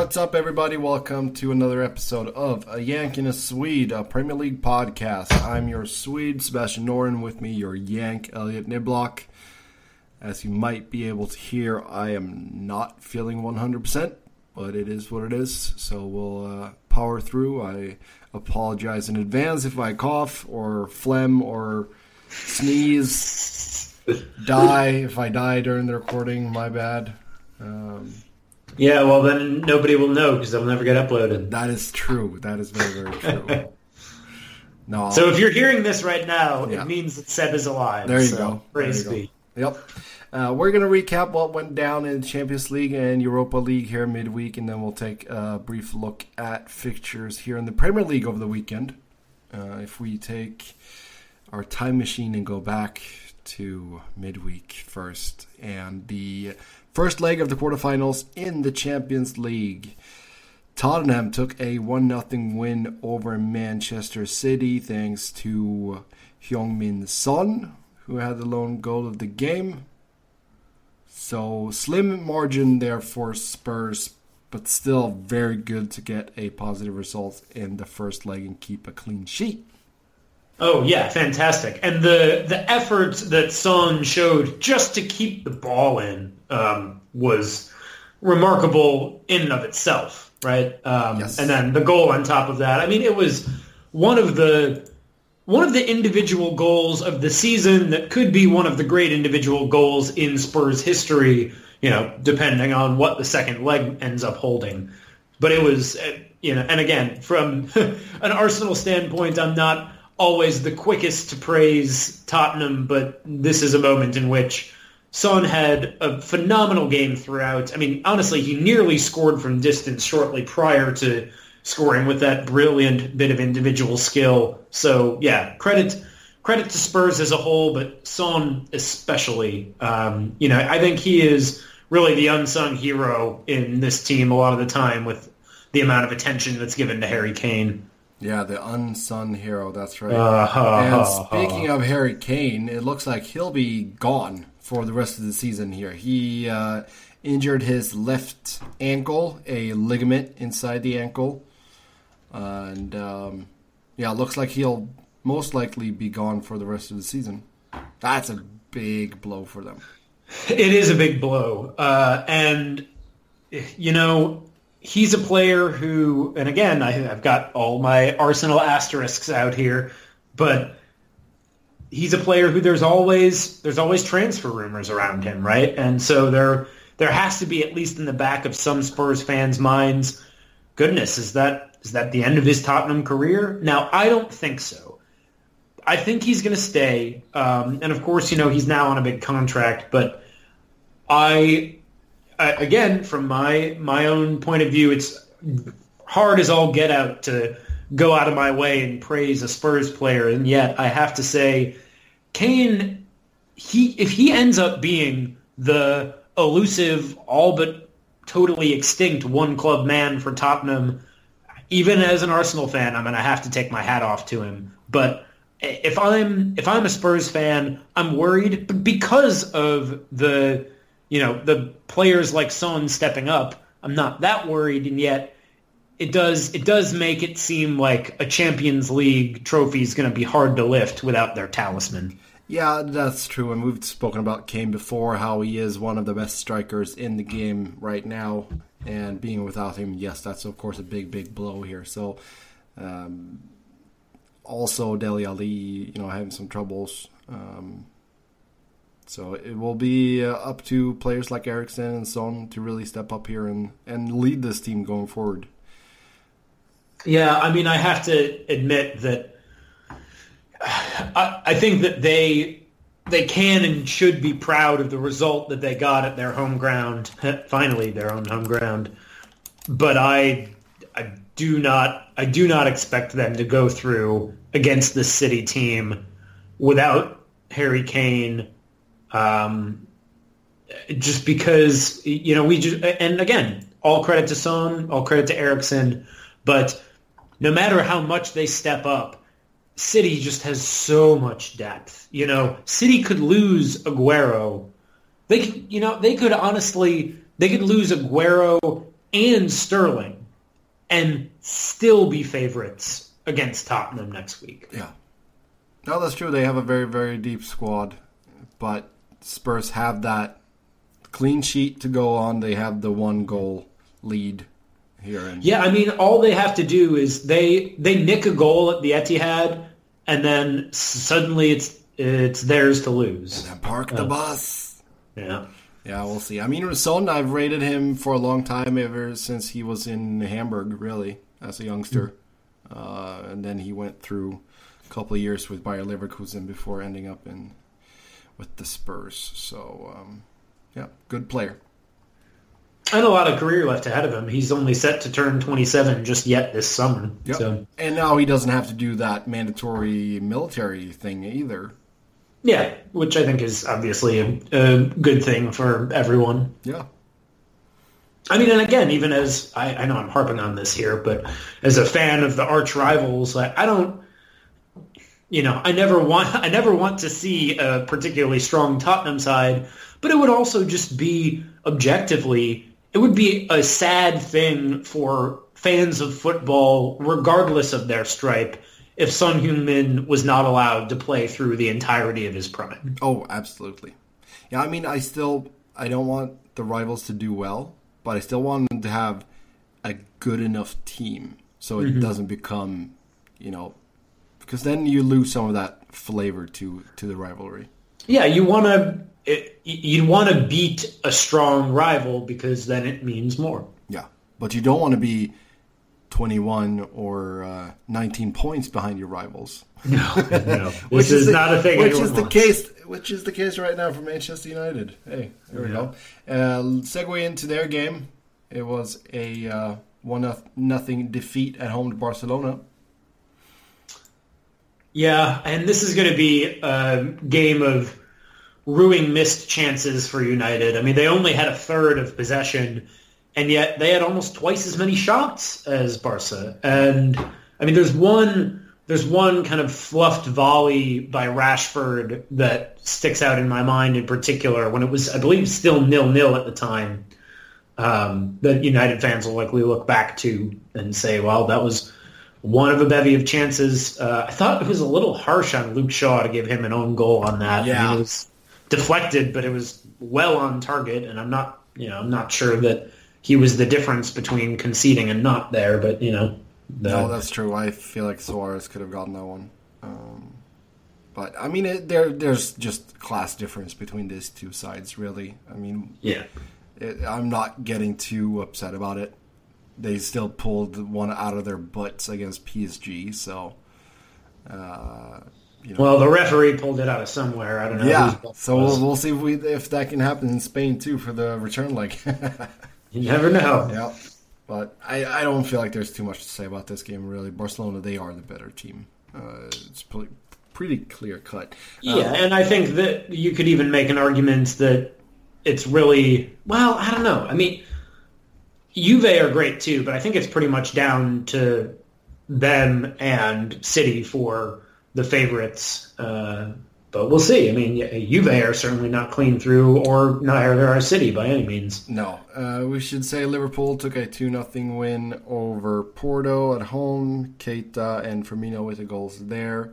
what's up, everybody? Welcome to another episode of A Yank and a Swede, a Premier League podcast. I'm your Swede, Sebastian Noren, with me, your Yank, Elliott Niblock. As you might be able to hear, I am not feeling 100%, but it is what it is, so we'll uh, power through. I apologize in advance if I cough or phlegm or sneeze, die. If I die during the recording, my bad. Um, Yeah, well then nobody will know because they'll never get uploaded. That is true. That is very, very true. no. So if you're hearing this right now, Yeah. it means that Seb is alive. There you so, go. Praise There be. Yep. Uh, we're going to recap what went down in Champions League and Europa League here midweek, and then we'll take a brief look at fixtures here in the Premier League over the weekend. Uh, if we take our time machine and go back to midweek first, and the first leg of the quarterfinals in the Champions League. Tottenham took a 1 0 win over Manchester City thanks to Hyung Min Son, who had the lone goal of the game. So, slim margin there for Spurs, but still very good to get a positive result in the first leg and keep a clean sheet. Oh yeah, fantastic. And the the effort that Son showed just to keep the ball in um, was remarkable in and of itself, right? Um, Yes. And then the goal on top of that. I mean, it was one of the one of the individual goals of the season that could be one of the great individual goals in Spurs history. You know, depending on what the second leg ends up holding. But it was, uh, you know, and again, from an Arsenal standpoint, I'm not always the quickest to praise Tottenham, but this is a moment in which Son had a phenomenal game throughout. I mean, honestly, he nearly scored from distance shortly prior to scoring with that brilliant bit of individual skill. So, yeah, credit credit to Spurs as a whole, but Son especially. Um, you know, I think he is really the unsung hero in this team a lot of the time with the amount of attention that's given to Harry Kane. Yeah, the unsung hero, that's right. Uh-huh. and speaking of Harry Kane, it looks like he'll be gone for the rest of the season here. He uh, injured his left ankle, a ligament inside the ankle. and um, yeah, it looks like he'll most likely be gone for the rest of the season. That's a big blow for them. It is a big blow. Uh, and, you know, he's a player who, and again, I, I've got all my Arsenal asterisks out here, but he's a player who there's always there's always transfer rumors around him, right? And so there there has to be at least in the back of some Spurs fans' minds, goodness, is that is that the end of his Tottenham career? Now, I don't think so. I think he's going to stay, um, and of course, you know he's now on a big contract. But I, Again, from my my own point of view, it's hard as all get out to go out of my way and praise a Spurs player, and yet I have to say, Kane, he if he ends up being the elusive, all but totally extinct one club man for Tottenham, even as an Arsenal fan, I'm going to have to take my hat off to him. But if I'm if I'm a Spurs fan, I'm worried because of the you know the players like Son stepping up. I'm not that worried, and yet it does it does make it seem like a Champions League trophy is going to be hard to lift without their talisman. Yeah, that's true. And we've spoken about Kane before, how he is one of the best strikers in the game right now. And being without him, yes, that's of course a big, big blow here. So, um, also Dele Alli, you know, having some troubles. Um, so it will be uh, up to players like Eriksen and Son to really step up here and, and lead this team going forward. Yeah, I mean, I have to admit that I, I think that they they can and should be proud of the result that they got at their home ground. Finally, their own home ground. But I I do not I do not expect them to go through against the City team without Harry Kane. Um, just because you know we just and again all credit to Son, all credit to Eriksen, but no matter how much they step up, City just has so much depth. You know, City could lose Aguero. They could, you know, they could honestly, they could lose Aguero and Sterling and still be favorites against Tottenham next week. Yeah. No, that's true. They have a very, very deep squad, but Spurs have that clean sheet to go on. They have the one goal lead here. And Yeah, I mean, all they have to do is they they nick a goal at the Etihad, and then suddenly it's it's theirs to lose. and park the bus. Yeah. Yeah, we'll see. I mean, Son, I've rated him for a long time, ever since he was in Hamburg, really, as a youngster. Uh, and then he went through a couple of years with Bayer Leverkusen before ending up in with the Spurs. So, um, yeah, good player. And a lot of career left ahead of him. He's only set to turn 27 just yet this summer. Yep. So, And now he doesn't have to do that mandatory military thing either. yeah, which I think is obviously a, a good thing for everyone. Yeah. I mean, and again, even as I, I know I'm harping on this here, but as a fan of the arch rivals, I, I don't, you know, I never want, I never want to see a particularly strong Tottenham side, but it would also just be objectively, it would be a sad thing for fans of football, regardless of their stripe, if Son Heung-min was not allowed to play through the entirety of his prime. Oh, absolutely. Yeah, I mean, I still I don't want the rivals to do well, but I still want them to have a good enough team so it mm-hmm. doesn't become, you know, because then you lose some of that flavor to to the rivalry. Yeah, you want to you'd want to beat a strong rival because then it means more. Yeah, but you don't want to be 21 or uh, 19 points behind your rivals. No, no. Which this is, the- not a thing. Which is the wants. case. Which is the case right now for Manchester United. Hey, there we go. Uh, segue into their game. It was a uh, one noth- nothing defeat at home to Barcelona. Yeah, and this is going to be a game of ruining missed chances for United. I mean, they only had a third of possession, and yet they had almost twice as many shots as Barca. And I mean, there's one there's one kind of fluffed volley by Rashford that sticks out in my mind in particular when it was, I believe, still nil nil at the time. Um, that United fans will likely look back to and say, "Well, that was." One of a bevy of chances. Uh, I thought it was a little harsh on Luke Shaw to give him an own goal on that. I Yeah. mean, it was deflected, but it was well on target, and I'm not, you know, I'm not sure that he was the difference between conceding and not there. But you know, the, No, that's true. I feel like Suarez could have gotten that one. Um, but I mean, it, there there's just class difference between these two sides. Really, I mean, yeah, it, I'm not getting too upset about it. They still pulled one out of their butts against PSG, so uh, you know. well, the referee pulled it out of somewhere. I don't know. yeah, so we'll, we'll see if we if that can happen in Spain too for the return leg. you never know. yeah, but I, I don't feel like there's too much to say about this game. Really, Barcelona they are the better team. Uh, it's pretty, pretty clear cut. Yeah, and I think that you could even make an argument that it's really well. I don't know. I mean, Juve are great too, but I think it's pretty much down to them and City for the favorites. Uh, but we'll see. I mean, Juve are certainly not clean through, or neither are City by any means. No, uh, we should say Liverpool took a 2 0 win over Porto at home. Keita and Firmino with the goals there.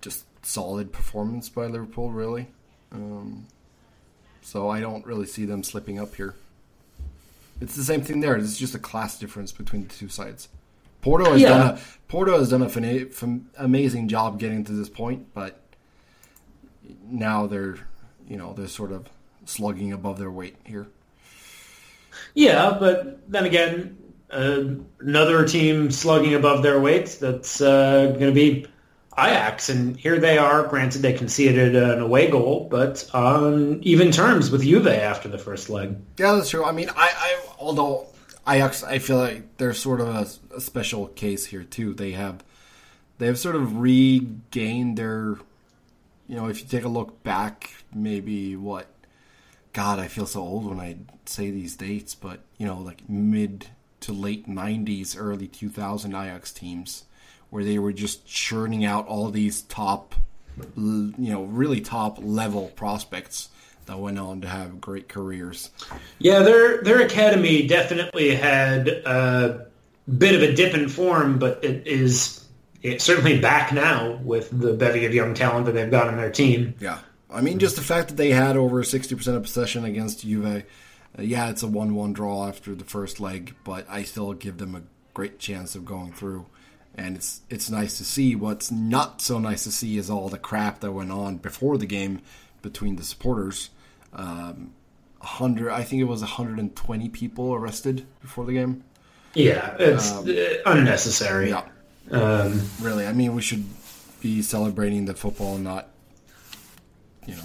Just solid performance by Liverpool, really. Um, so I don't really see them slipping up here. It's the same thing there. It's just a class difference between the two sides. Porto has Yeah. done a Porto has done a fina- fam- amazing job getting to this point, but now they're you know they're sort of slugging above their weight here. Yeah, but then again, uh, another team slugging above their weight that's uh, going to be Ajax, and here they are. Granted, they conceded an away goal, but on even terms with Juve after the first leg. Yeah, that's true. I mean, I, I although Ajax, I feel like they're sort of a, a special case here too. They have they have sort of regained their, you know, if you take a look back, maybe what, God, I feel so old when I say these dates, but you know, like mid to late '90s, early 2000 Ajax teams, where they were just churning out all these top, you know, really top level prospects that went on to have great careers. Yeah, their their academy definitely had a bit of a dip in form, but it is it's certainly back now with the bevy of young talent that they've got on their team. Yeah, I mean, just the fact that they had over sixty percent of possession against Juve. Uh, yeah, it's a one-one draw after the first leg, but I still give them a great chance of going through. And it's it's nice to see. What's not so nice to see is all the crap that went on before the game between the supporters. Um, hundred, I think it was 120 people arrested before the game. Yeah, it's um, unnecessary. Yeah, um, really. I mean, we should be celebrating the football, not you know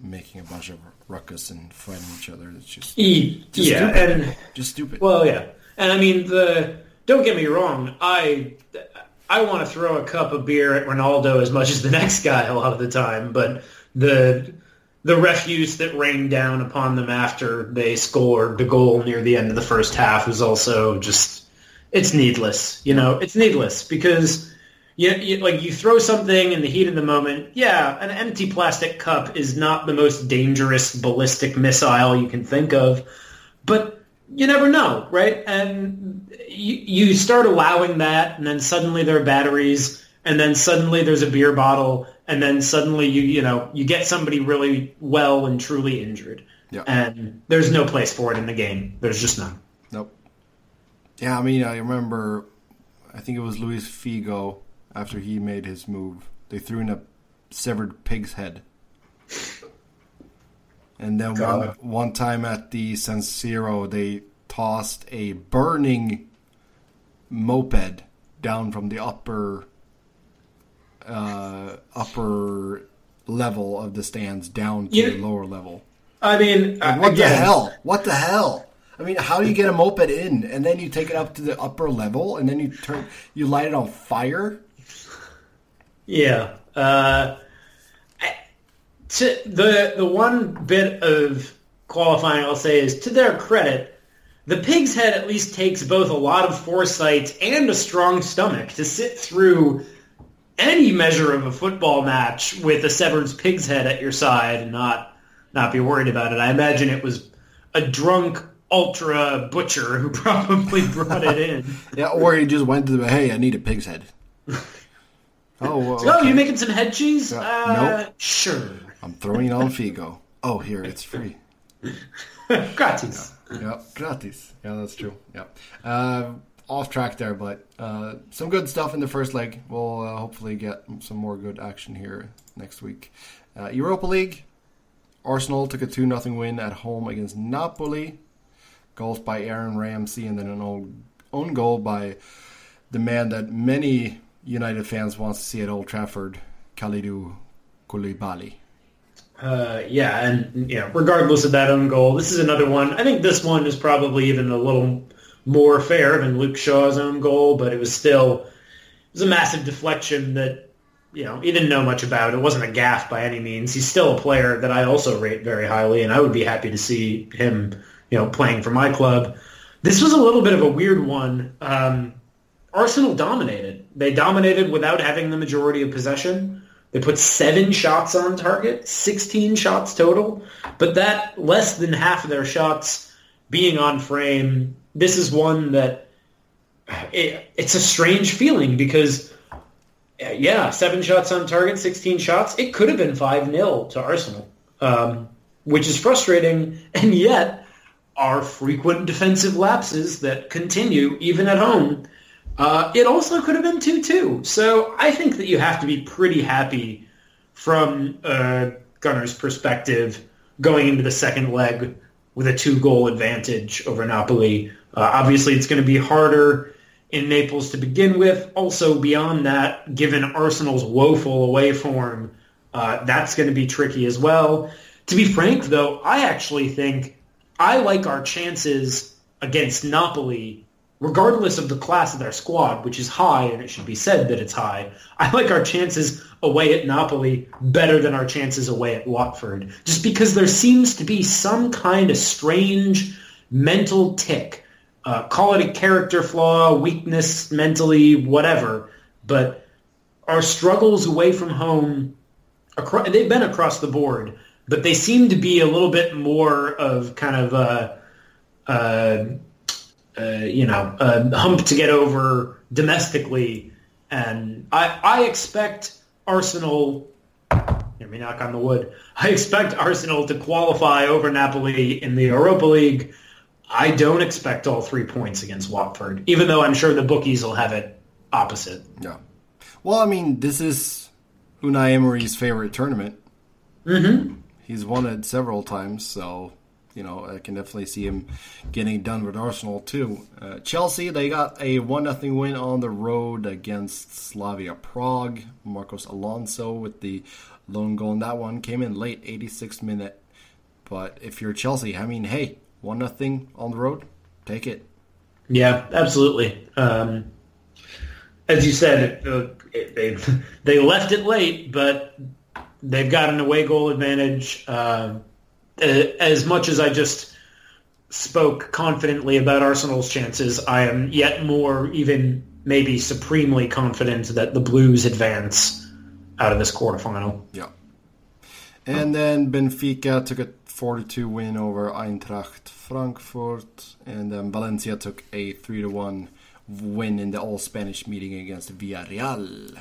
making a bunch of ruckus and fighting each other. It's just, just yeah, stupid. and just stupid. Well, yeah, and I mean the. Don't get me wrong. I I want to throw a cup of beer at Ronaldo as much as the next guy a lot of the time, but the the refuse that rained down upon them after they scored the goal near the end of the first half was also just it's needless. You know, it's needless because you, you, like you throw something in the heat of the moment. Yeah, an empty plastic cup is not the most dangerous ballistic missile you can think of, but you never know, right? And you, you start allowing that, and then suddenly there are batteries, and then suddenly there's a beer bottle, and then suddenly you you know you get somebody really well and truly injured, yeah. and there's no place for it in the game. There's just none. Nope. Yeah, I mean, I remember, I think it was Luis Figo after he made his move. They threw in a severed pig's head. And then one, one time at the San Siro, they tossed a burning moped down from the upper uh, upper level of the stands down to the lower level. I mean, like, what again, the hell? What the hell? I mean, how do you get a moped in and then you take it up to the upper level and then you turn you light it on fire? Yeah. Uh, to the the one bit of qualifying I'll say is to their credit, the pig's head at least takes both a lot of foresight and a strong stomach to sit through any measure of a football match with a severed pig's head at your side and not not be worried about it. I imagine it was a drunk ultra butcher who probably brought it in. yeah, or he just went to the hey, I need a pig's head. oh, okay. oh, you making some head cheese? Uh, uh, nope. Sure. I'm throwing it on Figo. Oh, here it's free. gratis. Yeah. yeah, gratis. Yeah, that's true. Yeah. Uh, off track there, but uh, some good stuff in the first leg. We'll uh, hopefully get some more good action here next week. Uh, Europa League. Arsenal took a 2 0 win at home against Napoli. Goals by Aaron Ramsey and then an own, own goal by the man that many United fans want to see at Old Trafford, Kalidou Koulibaly. Uh, yeah, and you know, regardless of that own goal, this is another one. I think this one is probably even a little more fair than Luke Shaw's own goal, but it was still it was a massive deflection that you know he didn't know much about. It wasn't a gaffe by any means. He's still a player that I also rate very highly, and I would be happy to see him you know playing for my club. This was a little bit of a weird one. Um, Arsenal dominated. They dominated without having the majority of possession. They put seven shots on target, 16 shots total, but that less than half of their shots being on frame this is one that it, it's a strange feeling because yeah, seven shots on target, 16 shots. It could have been 5-0 to Arsenal, um, which is frustrating. And yet, our frequent defensive lapses that continue even at home, uh, it also could have been 2-2. So I think that you have to be pretty happy from uh, Gunner's perspective going into the second leg with a two-goal advantage over Napoli. Uh, obviously, it's going to be harder in Naples to begin with. Also, beyond that, given Arsenal's woeful away form, uh, that's going to be tricky as well. To be frank, though, I actually think I like our chances against Napoli, regardless of the class of their squad, which is high, and it should be said that it's high. I like our chances away at Napoli better than our chances away at Watford, just because there seems to be some kind of strange mental tick uh, call it a character flaw, weakness mentally, whatever. But our struggles away from home, across, they've been across the board. but they seem to be a little bit more of kind of a, a, a you know a hump to get over domestically, and I I expect Arsenal. Let me knock on the wood. I expect Arsenal to qualify over Napoli in the Europa League. I don't expect all three points against Watford, even though I'm sure the bookies will have it opposite. Yeah. Well, I mean, this is Unai Emery's favorite tournament. Mm-hmm. He's won it several times, so you know I can definitely see him getting done with Arsenal too. Uh, Chelsea they got a one nothing win on the road against Slavia Prague. Marcos Alonso with the lone goal in that one came in late, 86 minute. But if you're Chelsea, I mean, hey, one nothing on the road, take it. Yeah, absolutely. Um, as you said, uh, they they left it late, but they've got an away goal advantage. Uh, Uh, as much as I just spoke confidently about Arsenal's chances, I am yet more, even maybe supremely confident that the Blues advance out of this quarterfinal. Yeah. And then Benfica took a 4-2 win over Eintracht Frankfurt, and then Valencia took a 3-1 win in the all-Spanish meeting against Villarreal.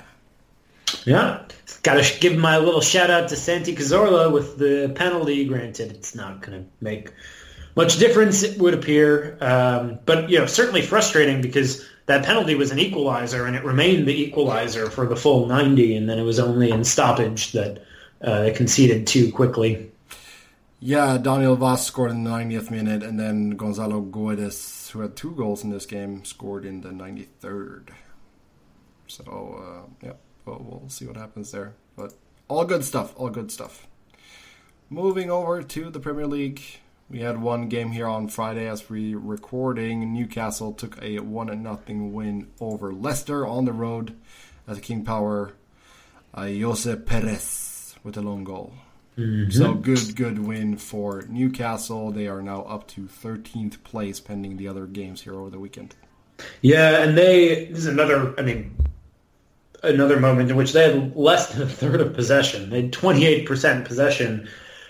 Yeah, got to give my little shout out to Santi Cazorla with the penalty. Granted, it's not going to make much difference, it would appear, um, but you know, certainly frustrating because that penalty was an equalizer, and it remained the equalizer for the full 90, and then it was only in stoppage that uh, they conceded too quickly. Yeah, Daniel Wass scored in the 90th minute, and then Gonzalo Guedes, who had two goals in this game, scored in the 93rd. So, uh, yeah but we'll see what happens there. But all good stuff, all good stuff. Moving over to the Premier League, we had one game here on Friday as we recording. Newcastle took a one and nothing win over Leicester on the road at the King Power. Uh, Ayoze Perez with a long goal. Mm-hmm. So good, good win for Newcastle. They are now up to 13th place, pending the other games here over the weekend. Yeah, and they this is another. I mean, another moment in which they had less than a third of possession. They had 28% possession,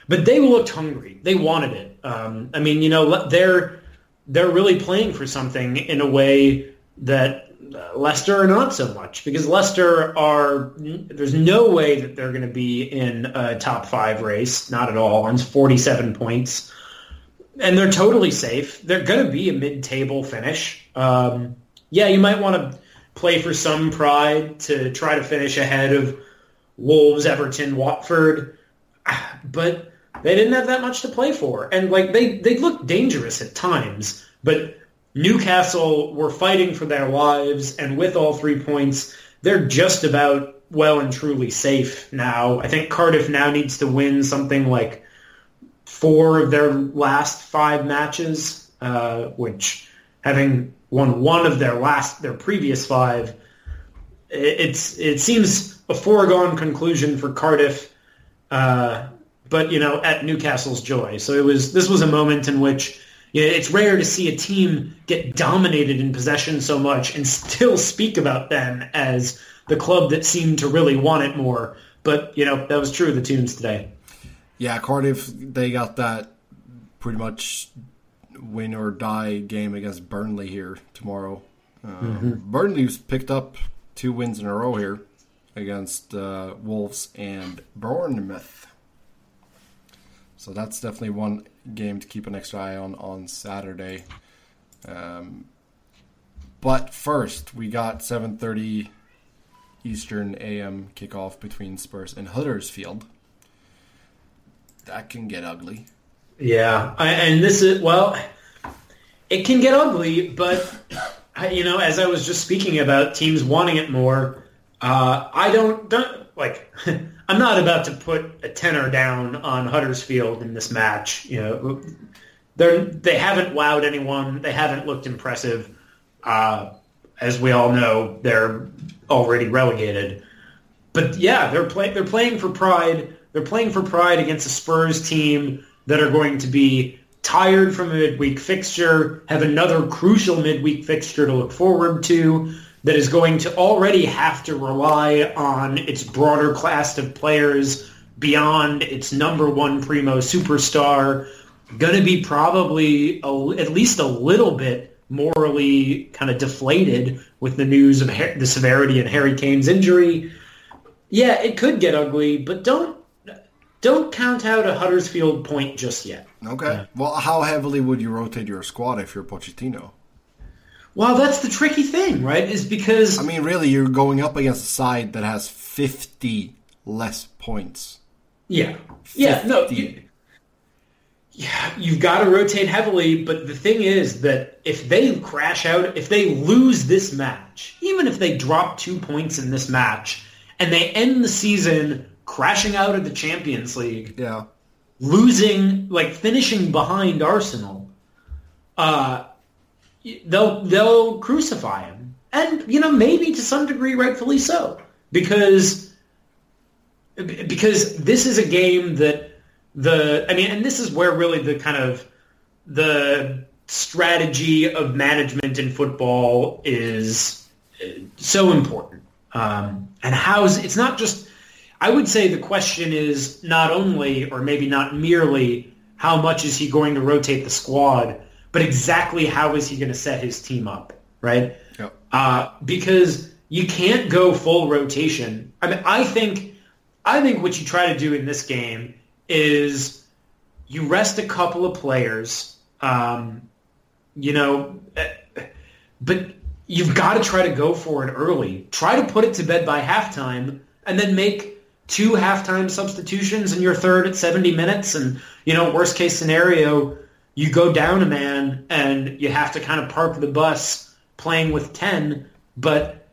but they looked hungry. They wanted it. Um, I mean, you know, they're they're really playing for something in a way that uh, Leicester are not so much because Leicester are there's no way that they're going to be in a top five race, not at all. On 47 points, and they're totally safe. They're going to be a mid-table finish. Um, yeah, you might want to play for some pride to try to finish ahead of Wolves, Everton, Watford, but they didn't have that much to play for. And like they they looked dangerous at times, but Newcastle were fighting for their lives and with all three points, they're just about well and truly safe now. I think Cardiff now needs to win something like four of their last five matches, uh, which having won one of their last their previous five. It's it seems a foregone conclusion for Cardiff, uh, but you know at Newcastle's joy. So it was this was a moment in which you know, it's rare to see a team get dominated in possession so much and still speak about them as the club that seemed to really want it more. But you know that was true of the Toons today. Yeah, Cardiff they got that pretty much win or die game against Burnley here tomorrow. Uh, mm-hmm. Burnley's picked up two wins in a row here against uh, Wolves and Bournemouth. So that's definitely one game to keep an extra eye on on Saturday. Um, but first, we got 7:30 Eastern AM kickoff between Spurs and Huddersfield. That can get ugly. Yeah, I, and this is well, it can get ugly, but you know, as I was just speaking about teams wanting it more, uh, I don't don't like. I'm not about to put a tenor down on Huddersfield in this match. You know, they're they haven't wowed anyone. They haven't looked impressive. Uh, as we all know, they're already relegated. But yeah, they're playing. They're playing for pride. They're playing for pride against a Spurs team that are going to be tired from a midweek fixture, have another crucial midweek fixture to look forward to that is going to already have to rely on its broader class of players beyond its number one primo superstar, going to be probably a, at least a little bit morally kind of deflated with the news of the severity of Harry Kane's injury. Yeah, it could get ugly, but don't don't count out a Huddersfield point just yet. Okay. Well, how heavily would you rotate your squad if you're Pochettino? Well, that's the tricky thing, right? Is because I mean, really, you're going up against a side that has 50 less points. Yeah. 50. Yeah. No. You, yeah, you've got to rotate heavily, but the thing is that if they crash out, if they lose this match, even if they drop two points in this match, and they end the season crashing out of the Champions League, yeah, losing, like finishing behind Arsenal, uh, they'll they'll crucify him, and you know maybe to some degree rightfully so, because because this is a game that the I mean, and this is where really the kind of the strategy of management in football is uh, so important. Um, and how's it's not just I would say the question is not only or maybe not merely how much is he going to rotate the squad, but exactly how is he going to set his team up, right? Yep. Uh, because you can't go full rotation. I mean, I think I think what you try to do in this game is you rest a couple of players, um, you know, but you've got to try to go for it early. Try to put it to bed by halftime, and then make two halftime substitutions in your third at 70 minutes. And, you know, worst case scenario, you go down a man and you have to kind of park the bus playing with 10. But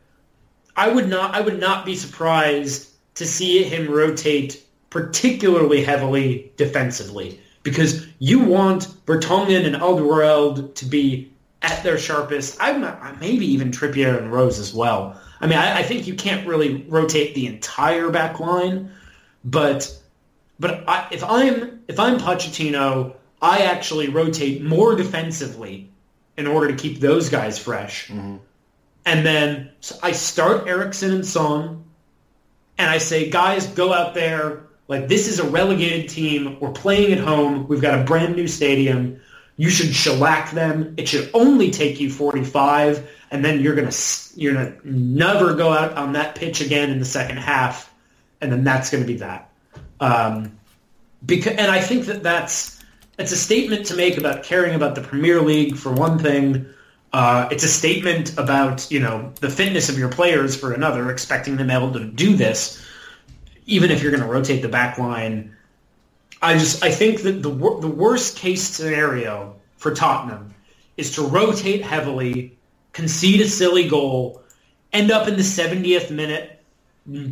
I would not, I would not be surprised to see him rotate particularly heavily defensively because you want Vertonghen and Alderweireld to be at their sharpest. I maybe even Trippier and Rose as well. I mean, I, I, think you can't really rotate the entire back line, but but I, if I'm if I'm Pochettino, I actually rotate more defensively in order to keep those guys fresh. Mm-hmm. And then so I start Eriksen and Son, and I say, guys, go out there like this is a relegated team. We're playing at home. We've got a brand new stadium. You should shellac them. It should only take you 45, and then you're gonna you're gonna never go out on that pitch again in the second half, and then that's gonna be that. Um, because and I think that that's it's a statement to make about caring about the Premier League for one thing. Uh, it's a statement about you know the fitness of your players for another, expecting them able to do this even if you're going to rotate the back line, I just I think that the the worst case scenario for Tottenham is to rotate heavily, concede a silly goal, end up in the 70th minute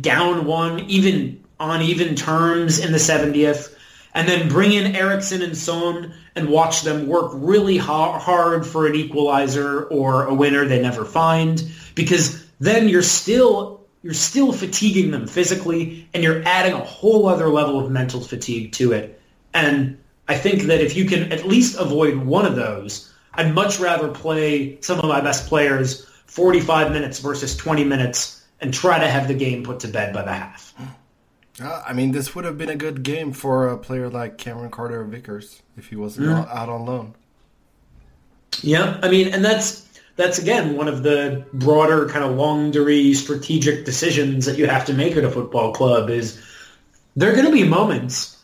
down one, even on even terms in the 70th, and then bring in Eriksen and Son and watch them work really hard for an equalizer or a winner they never find because then you're still you're still fatiguing them physically and you're adding a whole other level of mental fatigue to it. And I think that if you can at least avoid one of those, I'd much rather play some of my best players 45 minutes versus 20 minutes and try to have the game put to bed by the half. Uh, I mean, this would have been a good game for a player like Cameron Carter Vickers if he wasn't mm. out on loan. Yeah, I mean, and that's that's again one of the broader kind of laundry strategic decisions that you have to make at a football club is there are going to be moments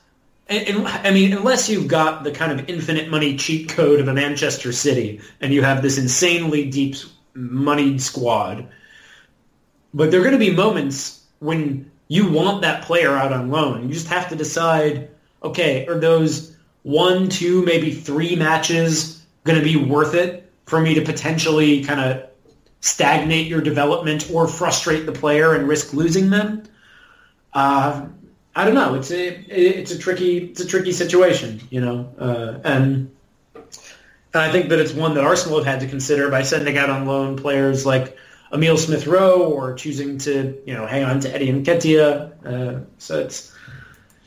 and, and, I mean, unless you've got the kind of infinite money cheat code of a Manchester City and you have this insanely deep moneyed squad, but there are going to be moments when you want that player out on loan. You just have to decide, okay, are those one, two, maybe three matches going to be worth it for me to potentially kind of stagnate your development or frustrate the player and risk losing them. Uh, I don't know. It's a it's a tricky it's a tricky situation, you know, uh, and I think that it's one that Arsenal have had to consider by sending out on loan players like Emil Smith Rowe or choosing to you know hang on to Eddie Nketiah. Uh, so it's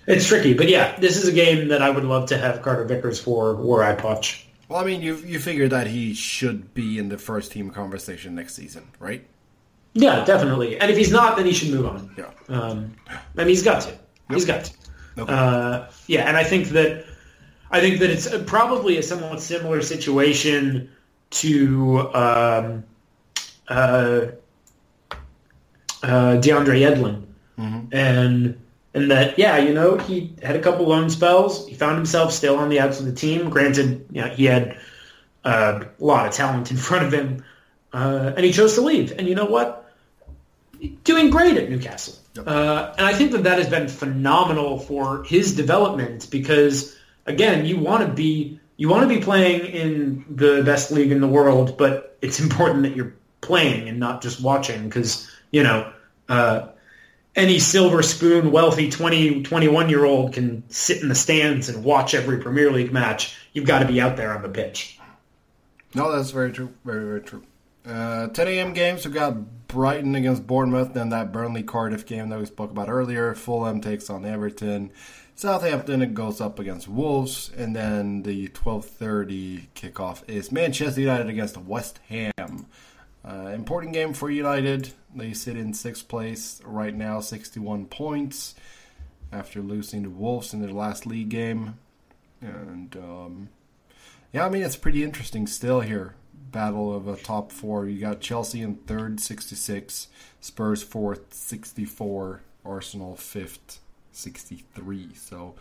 it's tricky, but yeah, this is a game that I would love to have Carter Vickers for were I Poch. Well, I mean, you you figure that he should be in the first team conversation next season, right? Yeah, definitely. And if he's not, then he should move on. Yeah. Um, I mean, he's got to. Yep. He's got to. Okay. Uh, yeah, and I think that I think that it's probably a somewhat similar situation to um, uh, uh, DeAndre Yedlin, mm-hmm. and and that yeah, you know, he had a couple loan spells. He found himself still on the outs of the team. Granted, you know, he had uh, a lot of talent in front of him, uh, and he chose to leave. And you know what? Doing great at Newcastle. Yep. Uh, and I think that that has been phenomenal for his development because, again, you want to be you want to be playing in the best league in the world, but it's important that you're playing and not just watching because you know uh, any silver spoon wealthy 20 21 year old can sit in the stands and watch every Premier League match. You've got to be out there on the pitch. No, that's very true. Very very true. Uh, 10 a.m. games. We've got Brighton against Bournemouth, then that Burnley Cardiff game that we spoke about earlier. Fulham takes on Everton. Southampton it goes up against Wolves, and then the 12:30 kickoff is Manchester United against West Ham. Uh, important game for United. They sit in sixth place right now, 61 points after losing to Wolves in their last league game. And um, yeah, I mean it's pretty interesting still here battle of a top four. You got Chelsea in third, 66, Spurs fourth, 64, Arsenal fifth, 63. So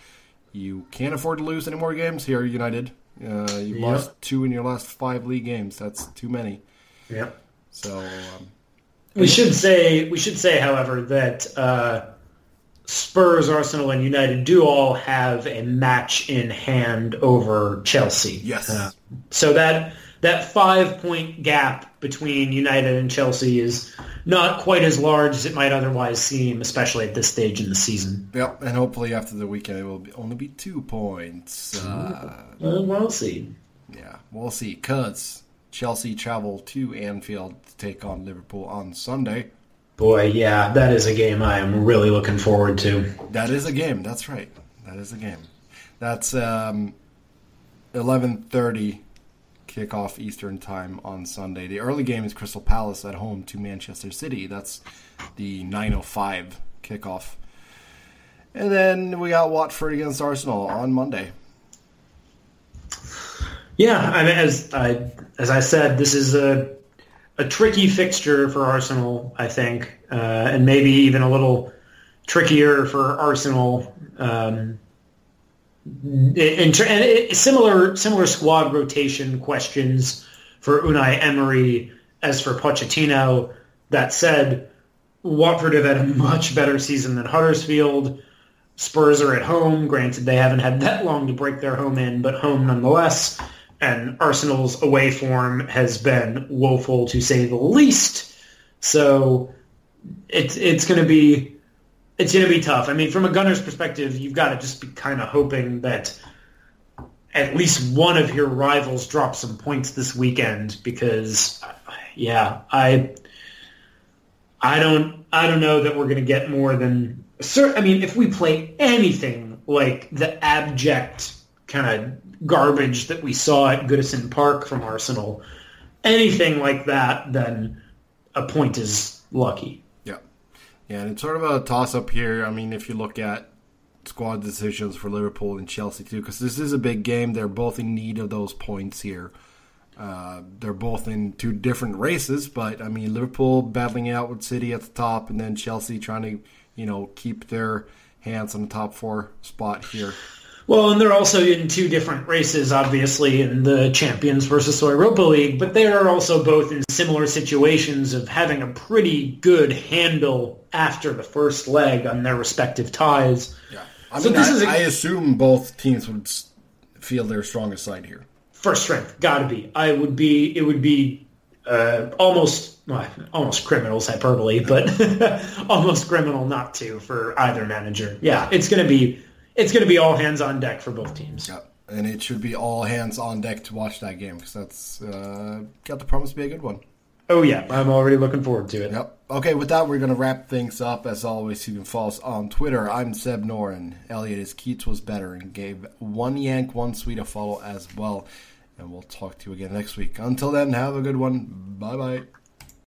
you can't afford to lose any more games here, United. Uh, you yep. lost two in your last five league games. That's too many. Yeah. So um, we should say we should say, however, that uh, Spurs, Arsenal, and United do all have a match in hand over Chelsea. Yes. Uh, so that that five point gap between United and Chelsea is not quite as large as it might otherwise seem, especially at this stage in the season. Yep, and hopefully after the weekend it will be, only be two points. Uh, well, we'll see. Yeah, we'll see. Cause Chelsea travel to Anfield to take on Liverpool on Sunday. Boy, yeah, that is a game I am really looking forward to. That is a game. That's right. That is a game. That's um, eleven thirty kickoff Eastern time on Sunday. The early game is Crystal Palace at home to Manchester City. That's the 9:05 kickoff. And then we got Watford against Arsenal on Monday. Yeah, I mean, as I as I said, this is a a tricky fixture for Arsenal, I think, uh, and maybe even a little trickier for Arsenal. Um, and, and similar similar squad rotation questions for Unai Emery as for Pochettino. That said, Watford have had a much better season than Huddersfield. Spurs are at home. Granted, they haven't had that long to break their home in, but home nonetheless. And Arsenal's away form has been woeful to say the least. So it's it's going to be it's going to be tough. I mean, from a gunner's perspective, you've got to just be kind of hoping that at least one of your rivals drops some points this weekend because, yeah, I, I don't, I don't know that we're going to get more than. I mean, if we play anything like the abject kind of garbage that we saw at Goodison Park from Arsenal, anything like that, then a point is lucky. Yeah, Yeah, and it's sort of a toss up here. I mean, if you look at squad decisions for Liverpool and Chelsea too, because this is a big game. They're both in need of those points here. Uh, they're both in two different races, but I mean, Liverpool battling out with City at the top, and then Chelsea trying to, you know, keep their hands on the top four spot here. Well, and they're also in two different races, obviously, in the Champions versus the Europa League, but they are also both in similar situations of having a pretty good handle after the first leg on their respective ties. Yeah. I so mean, this I, is a, I assume both teams would feel their strongest side here. First strength, gotta be. I would be. It would be uh, almost well, almost criminals hyperbole, but almost criminal not to for either manager. Yeah, it's going to be it's going to be all hands on deck for both teams. Yep. And it should be all hands on deck to watch that game because that's uh, got the promise to be a good one. Oh yeah, I'm already looking forward to it. Yep. Okay, with that, we're going to wrap things up. As always, you can follow us on Twitter. I'm Seb Noren. Elliott is Keats was better and gave one Yank, one Swede a follow as well. And we'll talk to you again next week. Until then, have a good one. Bye bye.